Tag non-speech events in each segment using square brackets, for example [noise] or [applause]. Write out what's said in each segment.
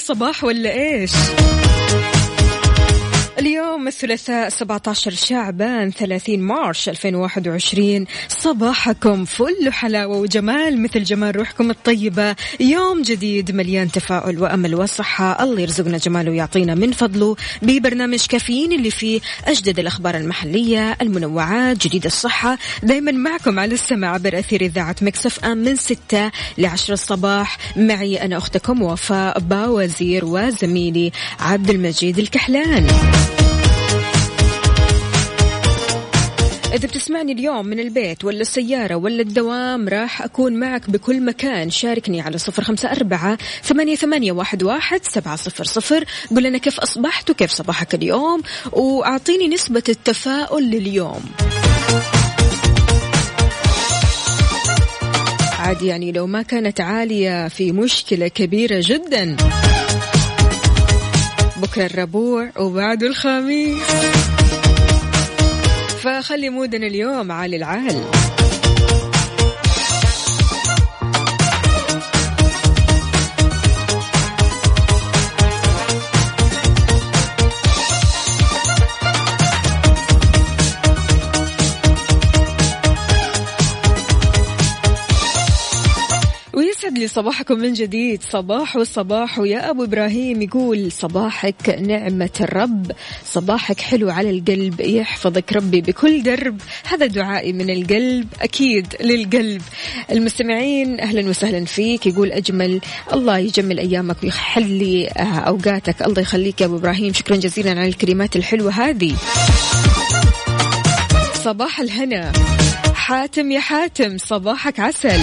صباح ولا إيش؟ اليوم الثلاثاء 17 شعبان 30 مارس 2021 صباحكم فل حلاوة وجمال مثل جمال روحكم الطيبة. يوم جديد مليان تفاؤل وأمل وصحة. الله يرزقنا جماله ويعطينا من فضله. ببرنامج كافيين اللي فيه أجدد الأخبار المحلية المنوعات جديد الصحة. دايما معكم على السماع عبر أثير إذاعة Mix FM من 6 ل 10 الصباح. معي أنا أختكم وفاء باوزير وزميلي عبد المجيد الكحلان. إذا بتسمعني اليوم من البيت ولا السيارة ولا الدوام راح أكون معك بكل مكان. شاركني على صفر خمسة أربعة ثمانية, ثمانية واحد, واحد سبعة صفر صفر. قل لنا كيف أصبحت وكيف صباحك اليوم وأعطيني نسبة التفاؤل لليوم. عادي يعني لو ما كانت عالية في مشكلة كبيرة جدا. بكرة الربوع وبعده الخميس. فخلي مودنا اليوم عالي العال لي صباحكم من جديد. صباح والصباح ويا أبو إبراهيم يقول صباحك نعمة الرب. صباحك حلو على القلب يحفظك ربي بكل درب. هذا دعائي من القلب أكيد للقلب. المستمعين أهلا وسهلا فيك. يقول أجمل الله يجمل أيامك ويخلي آه، أوقاتك. الله يخليك يا أبو إبراهيم. شكرا جزيلا على الكلمات الحلوة هذه. صباح الهنا. حاتم يا حاتم صباحك عسل.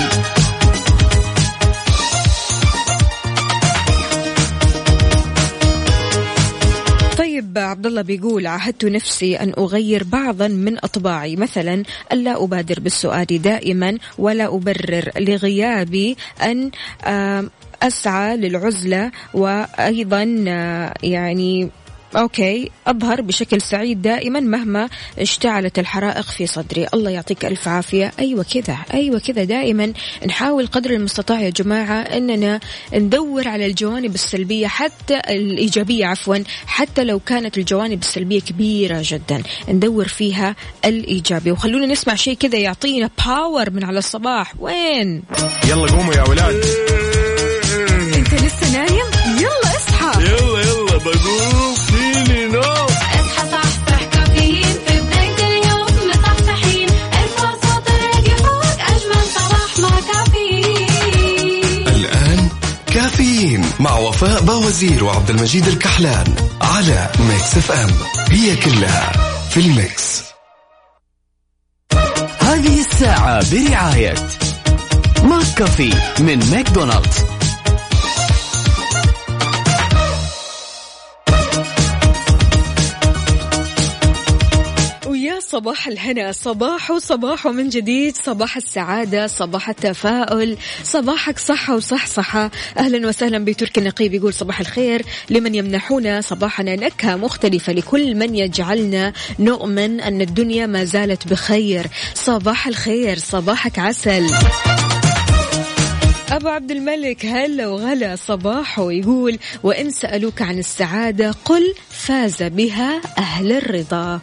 عبد الله بيقول عهدت نفسي أن أغير بعضا من أطباعي مثلا الا أبادر بالسؤال دائما ولا أبرر لغيابي أن آم، أسعى للعزلة وأيضا آه، يعني أوكي اظهر بشكل سعيد دائما مهما اشتعلت الحرائق في صدري. الله يعطيك ألف عافية. أيوه كذا أيوه كذا. دائما نحاول قدر المستطاع يا جماعة أننا ندور على الجوانب السلبية حتى الإيجابية عفوا حتى لو كانت الجوانب السلبية كبيرة جدا. ندور فيها الإيجابي. وخلونا نسمع شيء كذا يعطينا باور من على الصباح. وين؟ يلا قوموا يا ولاد. إنت لسه نايم؟ يلا. وفاء بوازير وعبد المجيد الكحلان على Mix FM. هي كلها في ال mix. هذه الساعة برعاية McCafé من ماكدونالدز. صباح الهنا صباح وصباح من جديد صباح السعادة صباح التفاؤل صباحك صحة وصحصحة أهلا وسهلا بتركي النقيب يقول صباح الخير لمن يمنحون صباحنا نكهة مختلفة لكل من يجعلنا نؤمن أن الدنيا ما زالت بخير. صباح الخير صباحك عسل. أبو عبد الملك هلا وغلا صباحه يقول وإن سألوك عن السعادة قل فاز بها أهل الرضا.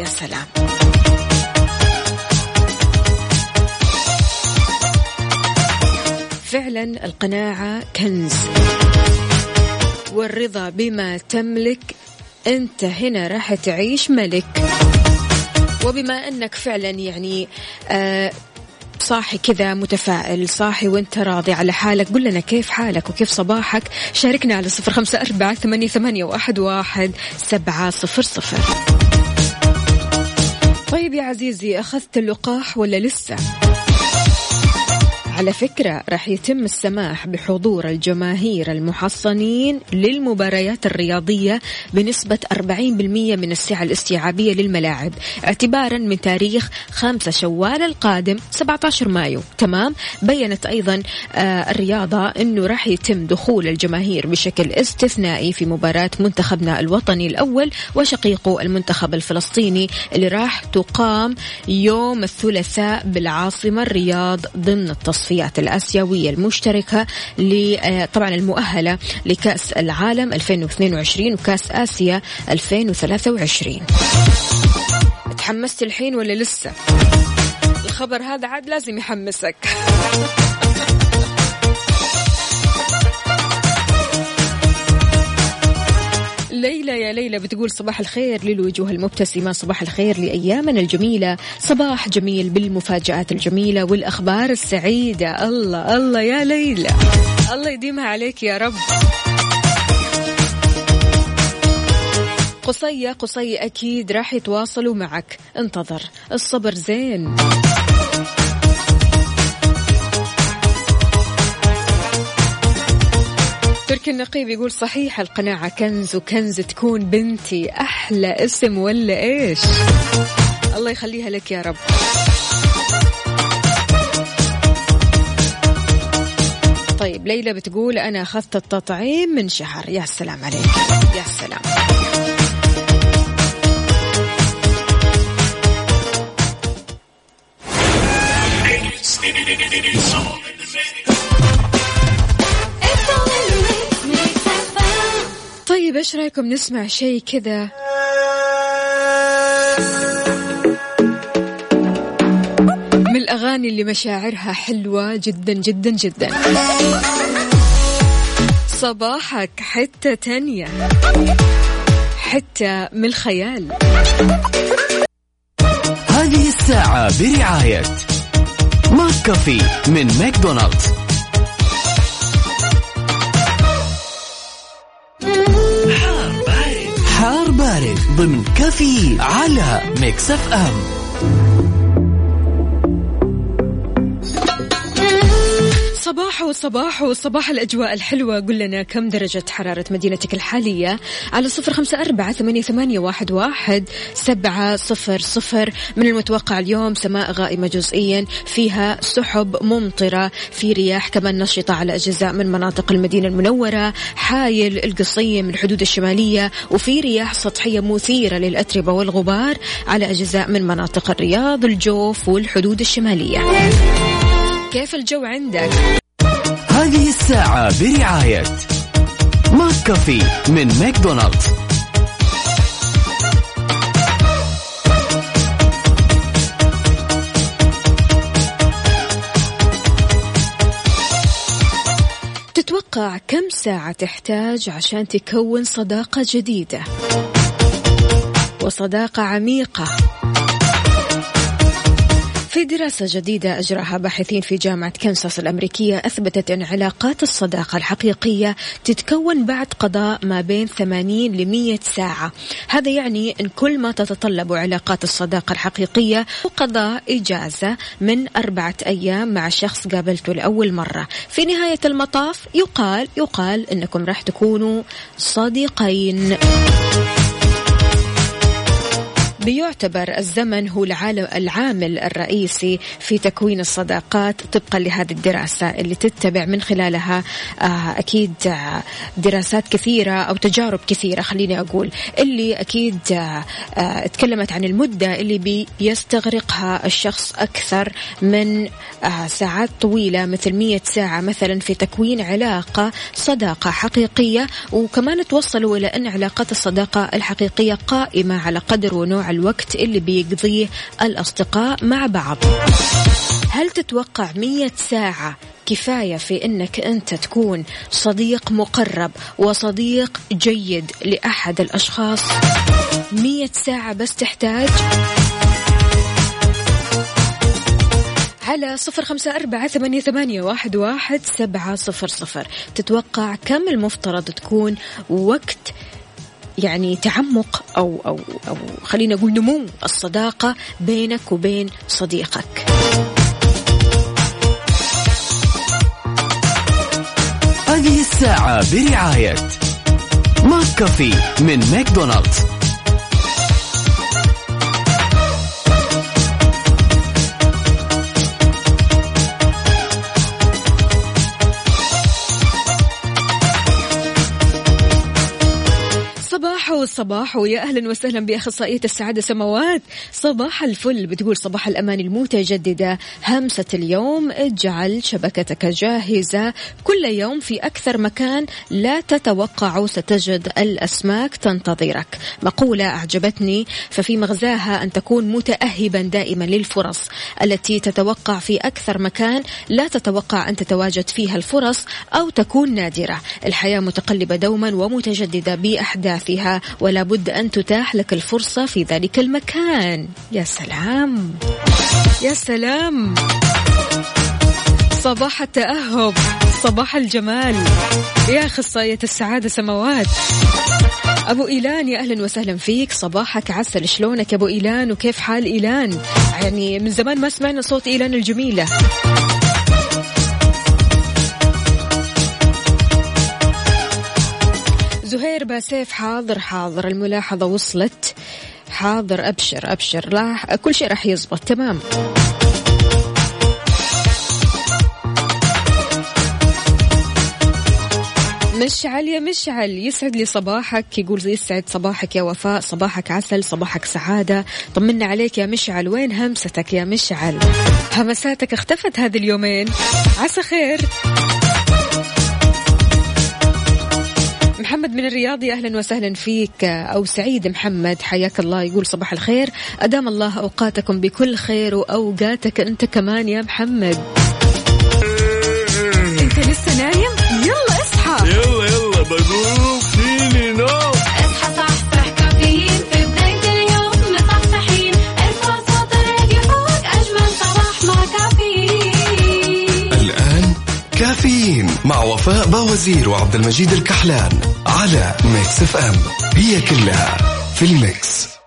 يا سلام. فعلا القناعة كنز. والرضا بما تملك أنت هنا راح تعيش ملك. وبما أنك فعلا يعني آه صاحي كذا متفائل صاحي وأنت راضي على حالك قل لنا كيف حالك وكيف صباحك؟ شاركنا على صفر خمسة أربعة ثمانية, ثمانية واحد, واحد سبعة صفر صفر. طيب يا عزيزي أخذت اللقاح ولا لسه؟ على فكرة راح يتم السماح بحضور الجماهير المحصنين للمباريات الرياضية بنسبة 40% من السعة الاستيعابية للملاعب. اعتبارا من تاريخ 5 شوال القادم 17 مايو. تمام؟ بينت أيضا آه الرياضة أنه راح يتم دخول الجماهير بشكل استثنائي في مباراة منتخبنا الوطني الأول وشقيقه المنتخب الفلسطيني اللي راح تقام يوم الثلاثاء بالعاصمة الرياض ضمن التصفيات الآسيوية المشتركة آه، طبعا المؤهلة لكأس العالم 2022 وكأس آسيا 2023 تحمست الحين ولا لسه؟ الخبر هذا عاد لازم يحمسك. ليلى يا ليلى بتقول صباح الخير للوجوه المبتسمة صباح الخير لأيامنا الجميلة. صباح جميل بالمفاجآت الجميلة والأخبار السعيدة. الله الله يا ليلى. الله يديمها عليك يا رب. قصية قصية أكيد راح يتواصلوا معك. انتظر الصبر زين. تركي النقيب يقول صحيح القناعة كنز وكنز تكون بنتي أحلى اسم ولا إيش؟ الله يخليها لك يا رب. طيب ليلى بتقول أنا أخذت التطعيم من شهر. يا سلام عليك. يا سلام إيش رأيكم نسمع شيء كذا؟ من الأغاني اللي مشاعرها حلوة جدا جدا جدا. صباحك حتة تانية. حتة من الخيال. هذه الساعة برعاية McCafé من ماكدونالدز. ضمن كافيين على Mix FM. صباح وصباح وصباح الأجواء الحلوة. قل لنا كم درجة حرارة مدينتك الحالية؟ على صفر خمسة أربعة ثمانية, واحد, واحد سبعة صفر صفر. من المتوقع اليوم سماء غائمة جزئيا فيها سحب ممطرة في رياح كمان نشطة على أجزاء من مناطق المدينة المنورة حايل القصيم من الحدود الشمالية وفي رياح سطحية مثيرة للأتربة والغبار على أجزاء من مناطق الرياض الجوف والحدود الشمالية. كيف الجو عندك؟ هذه الساعة برعاية ماك كافي من ماكدونالدز. تتوقع كم ساعة تحتاج عشان تكون صداقة جديدة؟ وصداقة عميقة. في دراسة جديدة أجراها باحثين في جامعة كنساس الأمريكية أثبتت أن علاقات الصداقة الحقيقية تتكون بعد قضاء ما بين 80 ل 100 ساعة. هذا يعني أن كل ما تتطلب علاقات الصداقة الحقيقية قضاء إجازة من أربعة أيام مع شخص قابلته لأول مرة. في نهاية المطاف يقال يقال أنكم راح تكونوا صديقين. بيعتبر الزمن هو العالم العامل الرئيسي في تكوين الصداقات طبقا لهذه الدراسة اللي تتبع من خلالها آه، أكيد آه، دراسات كثيرة أو تجارب كثيرة خليني أقول اللي أكيد آه، تكلمت عن المدة اللي بيستغرقها الشخص أكثر من ساعات طويلة مثل 100 ساعة مثلا في تكوين علاقة صداقة حقيقية وكمان توصلوا إلى أن علاقات الصداقة الحقيقية قائمة على قدر ونوع الوقت اللي بيقضيه الأصدقاء مع بعض. هل تتوقع 100 ساعة كفاية في أنك أنت تكون صديق مقرب وصديق جيد لأحد الأشخاص؟ 100 ساعة بس تحتاج؟ على صفر خمسة أربعة ثمانية, ثمانية واحد, واحد سبعة صفر صفر. تتوقع كم المفترض تكون وقت يعني تعمق أو أو أو خلينا نقول نمو الصداقة بينك وبين صديقك. هذه الساعة برعاية ماك كافي من ماكدونالدز الصباح ويا أهلا وسهلا بأخصائية السعادة سماوات صباح الفل. بتقول صباح الأمان المتجددة. همسة اليوم اجعل شبكتك جاهزة. كل يوم في أكثر مكان لا تتوقع ستجد الأسماك تنتظرك. مقولة أعجبتني. ففي مغزاها أن تكون متاهبا دائما للفرص. التي تتوقع في أكثر مكان لا تتوقع أن تتواجد فيها الفرص أو تكون نادرة. الحياة متقلبة دوما ومتجددة بأحداثها. ولا بد أن تتاح لك الفرصة في ذلك المكان. يا سلام. يا سلام. صباح التأهب. صباح الجمال. يا أخصائية السعادة سماوات أبو إيلان يا أهلا وسهلا فيك. صباحك عسل. شلونك أبو إيلان؟ وكيف حال إيلان؟ يعني من زمان ما سمعنا صوت إيلان الجميلة. زهير باسيف حاضر حاضر. الملاحظة وصلت. حاضر أبشر أبشر. لا كل شيء راح يزبط. تمام. مشعل يا مشعل يسعد لي صباحك. يقول يسعد صباحك يا وفاء صباحك عسل صباحك سعادة. طمنا عليك يا مشعل. وين همستك يا مشعل؟ همساتك اختفت هذه اليومين. عسى خير. محمد من الرياض يا أهلا وسهلا فيك. أو سعيد محمد حياك الله يقول صباح الخير. أدام الله أوقاتكم بكل خير وأوقاتك أنت كمان يا محمد. انت لسه نايم؟ يلا اصحى. يلا يلا بقوم. كافيين مع وفاء باوزير وعبد المجيد الكحلان على Mix FM. هي كلها في الميكس.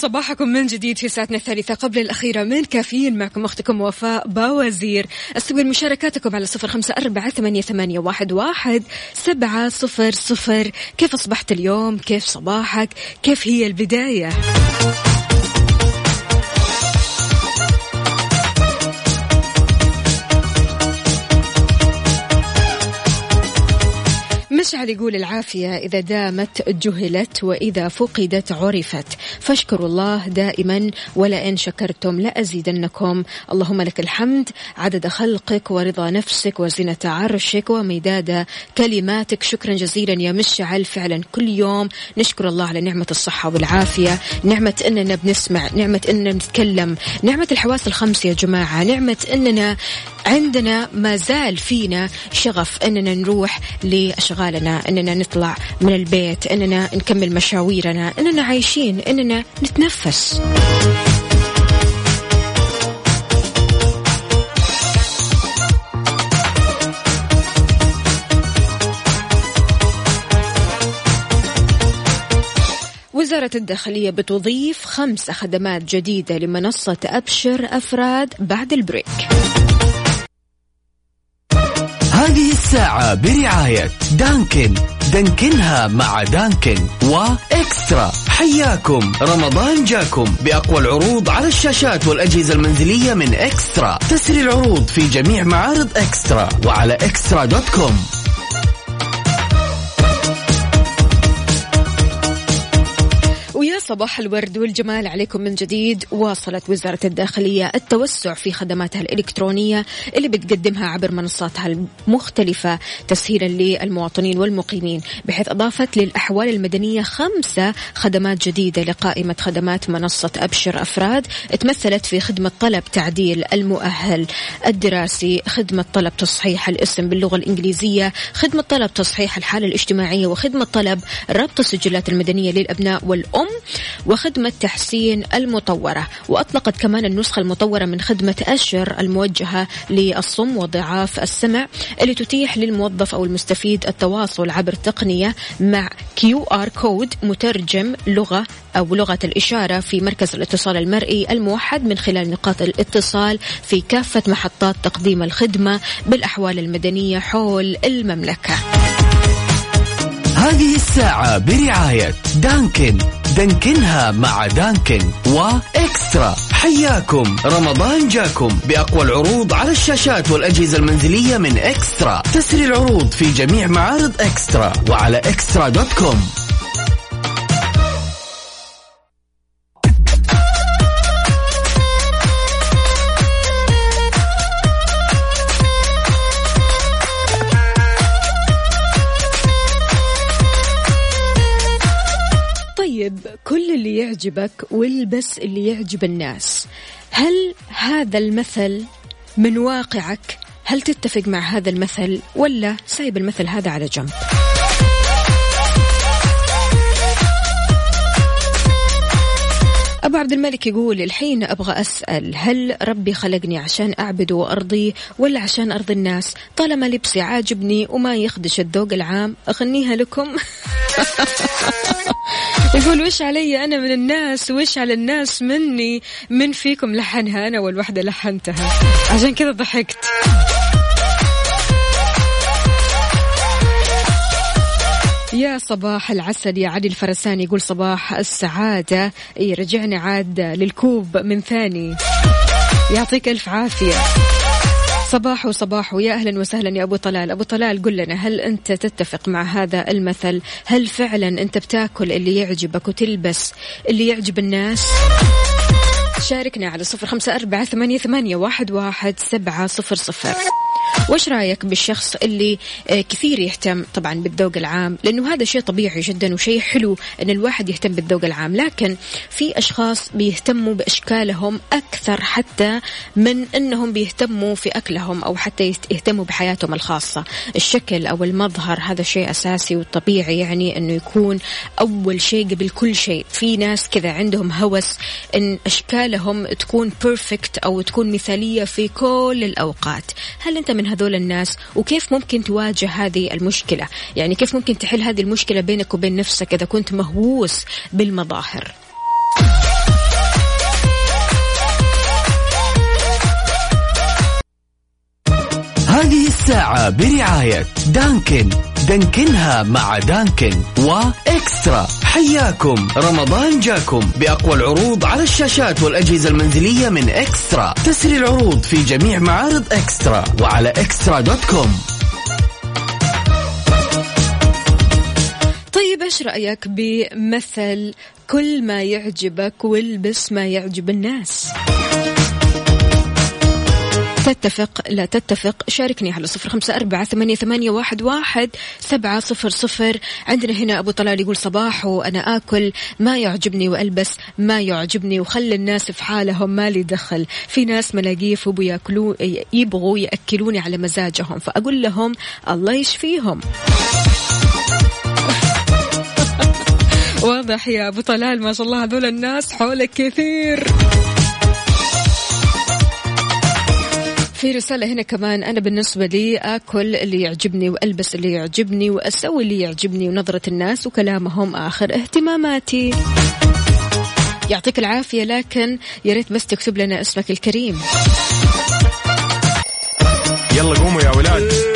صباحكم من جديد في ساعتنا الثالثة قبل الأخيرة من كافيين معكم أختكم وفاء باوزير. أستقبل مشاركاتكم على صفر خمسة أربعة ثمانية, واحد, واحد سبعة صفر صفر. كيف أصبحت اليوم؟ كيف صباحك؟ كيف هي البداية؟ مشعل يقول العافية إذا دامت جهلت وإذا فقدت عرفت. فاشكروا الله دائما ولئن شكرتم لأزيدنكم. اللهم لك الحمد عدد خلقك ورضا نفسك وزنة عرشك ومداد كلماتك. شكرا جزيلا يا مشعل فعلا كل يوم نشكر الله على نعمة الصحة والعافية. نعمة أننا بنسمع نعمة أننا بنتكلم. نعمة الحواس الخمس يا جماعة نعمة أننا عندنا ما زال فينا شغف أننا نروح لأشغالنا أننا نطلع من البيت أننا نكمل مشاويرنا أننا عايشين أننا نتنفس. وزارة الداخلية بتضيف خمس خدمات جديدة لمنصة أبشر أفراد بعد ال break. هذه الساعة برعاية دانكن. دنكنها مع دانكن وإكسترا. حياكم. رمضان جاكم. بأقوى العروض على الشاشات والأجهزة المنزلية من إكسترا. تسري العروض في جميع معارض إكسترا وعلى إكسترا dot com. صباح الورد والجمال عليكم من جديد. واصلت وزارة الداخلية التوسع في خدماتها الإلكترونية اللي بتقدمها عبر منصاتها المختلفة تسهيلا للمواطنين والمقيمين بحيث أضافت للأحوال المدنية خمسة خدمات جديدة لقائمة خدمات منصة أبشر أفراد تمثلت في خدمة طلب تعديل المؤهل. الدراسي خدمة طلب تصحيح الاسم باللغة الإنجليزية خدمة طلب تصحيح الحالة الاجتماعية وخدمة طلب ربط السجلات المدنية للأبناء والأم. وخدمة تحسين المطورة. وأطلقت كمان النسخة المطورة من خدمة أشّر الموجهة للصم وضعاف السمع اللي تتيح للموظف أو المستفيد التواصل عبر تقنية مع QR code مترجم لغة أو لغة الإشارة في مركز الاتصال المرئي الموحد من خلال نقاط الاتصال في كافة محطات تقديم الخدمة بالأحوال المدنية حول المملكة. هذه الساعة برعاية دانكن. دانكنها مع دانكن وإكسترا. حياكم. رمضان جاكم بأقوى العروض على الشاشات والأجهزة المنزلية من إكسترا. تسري العروض في جميع معارض إكسترا وعلى إكسترا دوت كوم. كل اللي يعجبك والبس اللي يعجب الناس. هل هذا المثل من واقعك؟ هل تتفق مع هذا المثل ولا سايب المثل هذا على جنب؟ أبو عبد الملك يقول الحين أبغى أسأل هل ربي خلقني عشان أعبده وأرضيه ولا عشان أرضي الناس؟ طالما لبسي عاجبني وما يخدش الذوق العام أغنيها لكم. [laughs] يقول وش علي أنا من الناس؟ وش على الناس مني؟ من فيكم لحنها أنا والوحدة لحنتها. عشان كذا ضحكت. يا صباح العسل يا علي الفرساني. يقول صباح السعادة. إي رجعنا عاد للكوب من ثاني. يعطيك ألف عافية. صباح وصباح ويا أهلا وسهلا يا أبو طلال. أبو طلال قل لنا هل أنت تتفق مع هذا المثل؟ هل فعلا أنت بتاكل اللي يعجبك وتلبس اللي يعجب الناس؟ شاركنا على صفر خمسة أربعة ثمانية, ثمانية واحد, واحد سبعة صفر صفر. وش رأيك بالشخص اللي آه، كثير يهتم طبعا بالذوق العام؟ لأنه هذا شيء طبيعي جدا وشيء حلو إن الواحد يهتم بالذوق العام. لكن في أشخاص بيهتموا بأشكالهم أكثر حتى من إنهم بيهتموا في أكلهم أو حتى يهتموا بحياتهم الخاصة. الشكل أو المظهر هذا شيء أساسي وطبيعي يعني إنه يكون أول شيء قبل كل شيء. في ناس كذا عندهم هوس إن اشكالهم تكون بيرفكت أو تكون مثالية في كل الأوقات. هل أنت من هذول الناس؟ وكيف ممكن تواجه هذه المشكلة؟ يعني كيف ممكن تحل هذه المشكلة بينك وبين نفسك إذا كنت مهووس بالمظاهر؟ هذه الساعة برعاية دانكن. دانكنها مع دانكن وإكسترا. حياكم. رمضان جاكم بأقوى العروض على الشاشات والأجهزة المنزلية من إكسترا. تسري العروض في جميع معارض إكسترا وعلى إكسترا دوت كوم. طيب إيش رأيك بمثل كل ما يعجبك والبس ما يعجب الناس؟ تتفق لا تتفق. شاركني على صفر خمسة أربعة ثمانية, ثمانية واحد, واحد سبعة صفر صفر. عندنا هنا أبو طلال يقول صباح وأنا آكل. ما يعجبني وألبس ما يعجبني وخلي الناس في حالهم ما لي دخل. في ناس ملاقيف يبغوا ياكلون يبغوا يأكلوني على مزاجهم فأقول لهم الله يشفيهم. [laughs] واضح يا أبو طلال ما شاء الله هذول الناس حولك كثير. في رسالة هنا كمان أنا بالنسبة لي أكل اللي يعجبني وألبس اللي يعجبني وأسوي اللي يعجبني ونظرة الناس وكلامهم آخر اهتماماتي. يعطيك العافية لكن يا ريت بس تكتب لنا اسمك الكريم. يلا قوموا يا ولاد.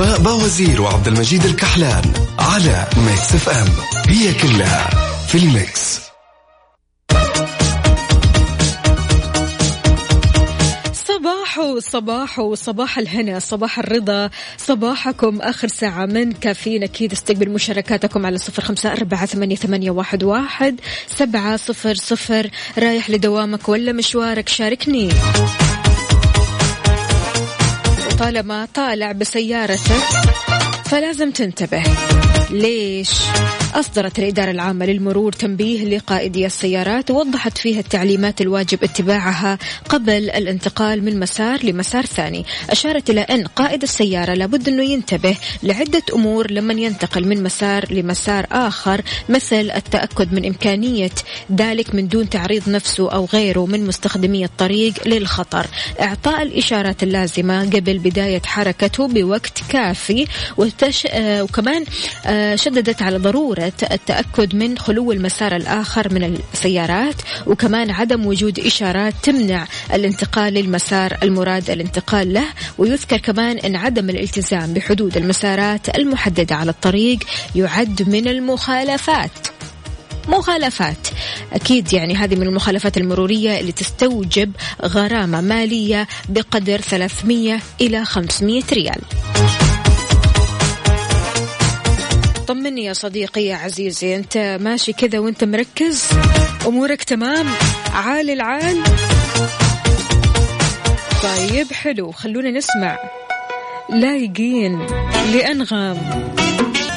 باوزير وعبد المجيد الكحلان على Mix FM. هي كلها في الميكس. صباح صباح صباح الهنا صباح الرضا صباحكم آخر ساعة من كافيين أكيد. استقبل مشاركاتكم على صفر خمسة أربعة ثمانية, ثمانية واحد, واحد سبعة صفر صفر. رايح لدوامك ولا مشوارك شاركني. طالما طالع بسيارتك فلازم تنتبه ليش؟ أصدرت الإدارة العامة للمرور تنبيه لقائدي السيارات ووضحت فيها التعليمات الواجب اتباعها قبل الانتقال من مسار لمسار ثاني أشارت إلى أن قائد السيارة لابد أنه ينتبه لعدة أمور لما ينتقل من مسار لمسار آخر مثل التأكد من إمكانية ذلك من دون تعريض نفسه أو غيره من مستخدمي الطريق للخطر إعطاء الإشارات اللازمة قبل بداية حركته بوقت كافي. آه وكمان آه شددت على ضرورة التأكد من خلو المسار الآخر من السيارات وكمان عدم وجود إشارات تمنع الانتقال للمسار المراد الانتقال له ويذكر كمان أن عدم الالتزام بحدود المسارات المحددة على الطريق يعد من المخالفات. مخالفات. أكيد يعني هذه من المخالفات المرورية اللي تستوجب غرامة مالية بقدر 300 إلى 500 ريال. طمني يا صديقي يا عزيزي. أنت ماشي كذا وأنت مركز. أمورك تمام. عال العال. طيب حلو. خلونا نسمع. لايقين لأنغام.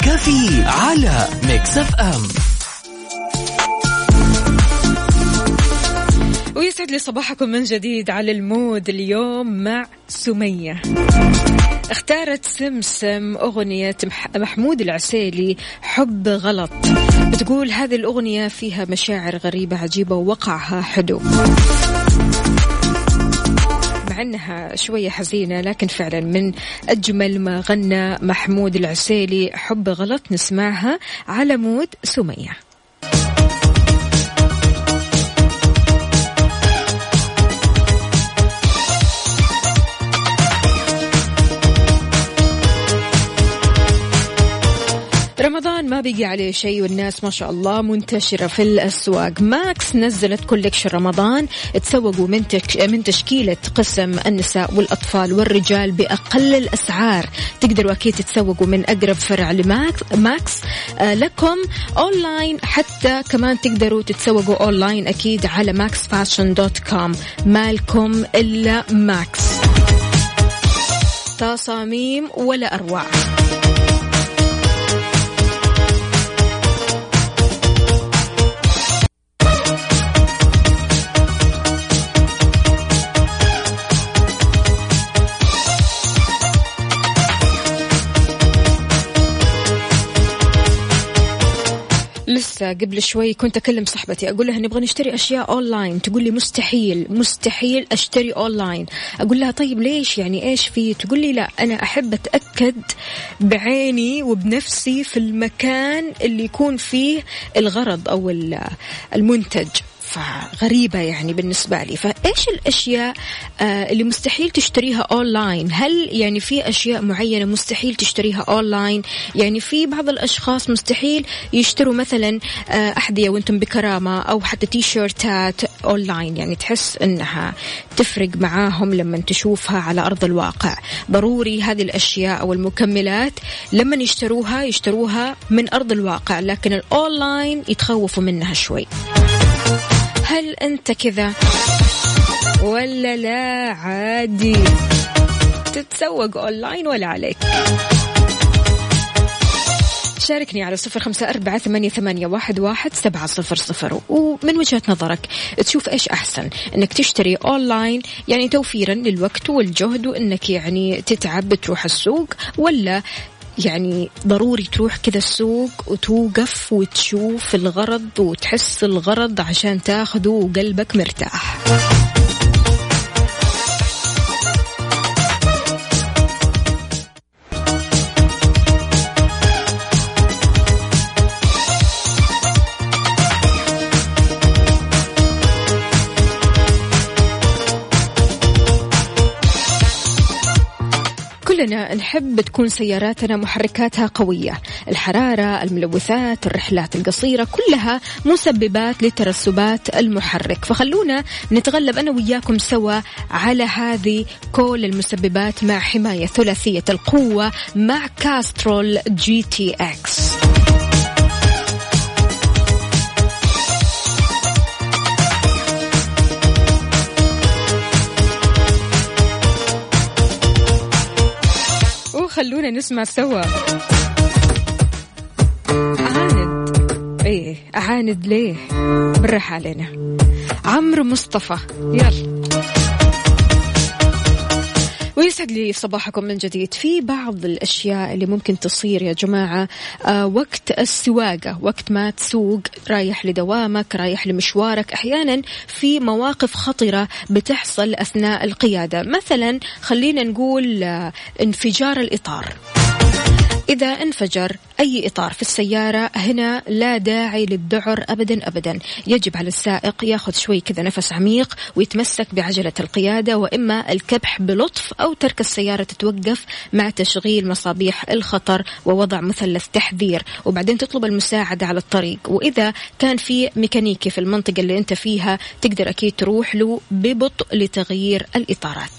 كافيين على Mix FM. ويسعد لي صباحكم من جديد على ال mood اليوم مع سمية. اختارت سمسم أغنية مح- محمود العسيلي حب غلط. بتقول هذه الأغنية فيها مشاعر غريبة عجيبة ووقعها حلو. مع إنها شوية حزينة لكن فعلا من أجمل ما غنى محمود العسيلي حب غلط نسمعها على mood سمية. رمضان ما بقي عليه شيء والناس ما شاء الله منتشرة في الأسواق. ماكس نزلت collection رمضان تسوقوا من, تك... من تشكيلة قسم النساء والأطفال والرجال بأقل الأسعار. تقدروا أكيد تتسوقوا من أقرب فرع لماكس ماكس آه لكم أونلاين حتى كمان تقدروا تتسوقوا أونلاين أكيد على Max Fashion dot com مالكم إلا ماكس. تصاميم ولا أروع. قبل شوي كنت أكلم صاحبتي أقول لها نبغى نشتري أشياء اونلاين تقول لي مستحيل مستحيل أشتري اونلاين أقول لها طيب ليش؟ يعني إيش في؟ تقول لي لا أنا أحب أتأكد بعيني وبنفسي في المكان اللي يكون فيه الغرض أو ال- فغريبة يعني بالنسبة لي. فإيش الأشياء آه اللي مستحيل تشتريها أونلاين هل يعني في أشياء معينة مستحيل تشتريها أونلاين يعني في بعض الأشخاص مستحيل يشتروا مثلا آه أحذية وأنتم بكرامة أو حتى تي شيرتات أونلاين يعني تحس أنها تفرق معاهم لما تشوفها على أرض الواقع. ضروري هذه الأشياء أو المكملات لما يشتروها يشتروها من أرض الواقع لكن الأونلاين يتخوفوا منها شوي. هل أنت كذا ولا لا؟ عادي. تتسوق أونلاين ولا عليك؟ شاركني على صفر خمسة أربعة ثمانية, ثمانية واحد, واحد سبعة صفر صفر. ومن وجهة نظرك تشوف إيش أحسن؟ إنك تشتري أونلاين يعني توفيرا للوقت والجهد وإنك يعني تتعب تروح السوق ولا يعني ضروري تروح كذا السوق وتوقف وتشوف الغرض وتحس الغرض عشان تاخده وقلبك مرتاح. كلنا نحب تكون سياراتنا محركاتها قوية. الحرارة الملوثات الرحلات القصيرة كلها مسببات لترسبات المحرك. فخلونا نتغلب أنا وياكم سوا على هذه كل المسببات مع حماية ثلاثية القوة مع Castrol GTX. وخلونا نسمع سوا. عاند إيه أعاند ليه؟ بالراحة علينا. عمرو مصطفى. يلا. ويسعد لي صباحكم من جديد. في بعض الأشياء اللي ممكن تصير يا جماعة آه وقت السواقة وقت ما تسوق رايح لدوامك رايح لمشوارك أحيانا في مواقف خطرة بتحصل أثناء القيادة. مثلا خلينا نقول آه انفجار الإطار. إذا انفجر أي إطار في السيارة هنا لا داعي للذعر أبدا أبدا. يجب على السائق يأخذ شوي كذا نفس عميق ويتمسك بعجلة القيادة وإما الكبح بلطف أو ترك السيارة تتوقف مع تشغيل مصابيح الخطر ووضع مثلث تحذير. وبعدين تطلب المساعدة على الطريق. وإذا كان في ميكانيكي في المنطقة اللي أنت فيها تقدر أكيد تروح له ببطء لتغيير الإطارات.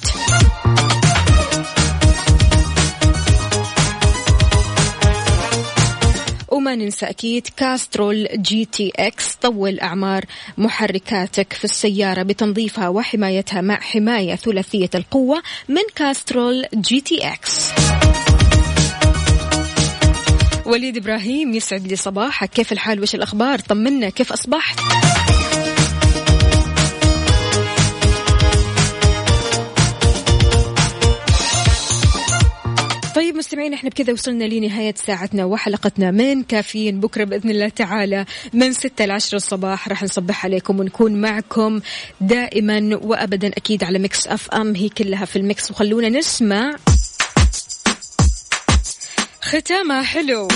وما ننسى أكيد Castrol GTX طول أعمار محركاتك في السيارة بتنظيفها وحمايتها مع حماية ثلاثية القوة من Castrol GTX. وليد إبراهيم يسعد لي صباحك. كيف الحال؟ وش الأخبار؟ طمنا. كيف أصبحت؟ طيب مستمعين إحنا بكذا وصلنا لنهاية ساعتنا وحلقتنا من كافيين. بكرة بإذن الله تعالى من ستة لعشرة الصباح راح نصبح عليكم ونكون معكم دائما وأبدا أكيد على Mix FM. هي كلها في الميكس. وخلونا نسمع ختامها حلو.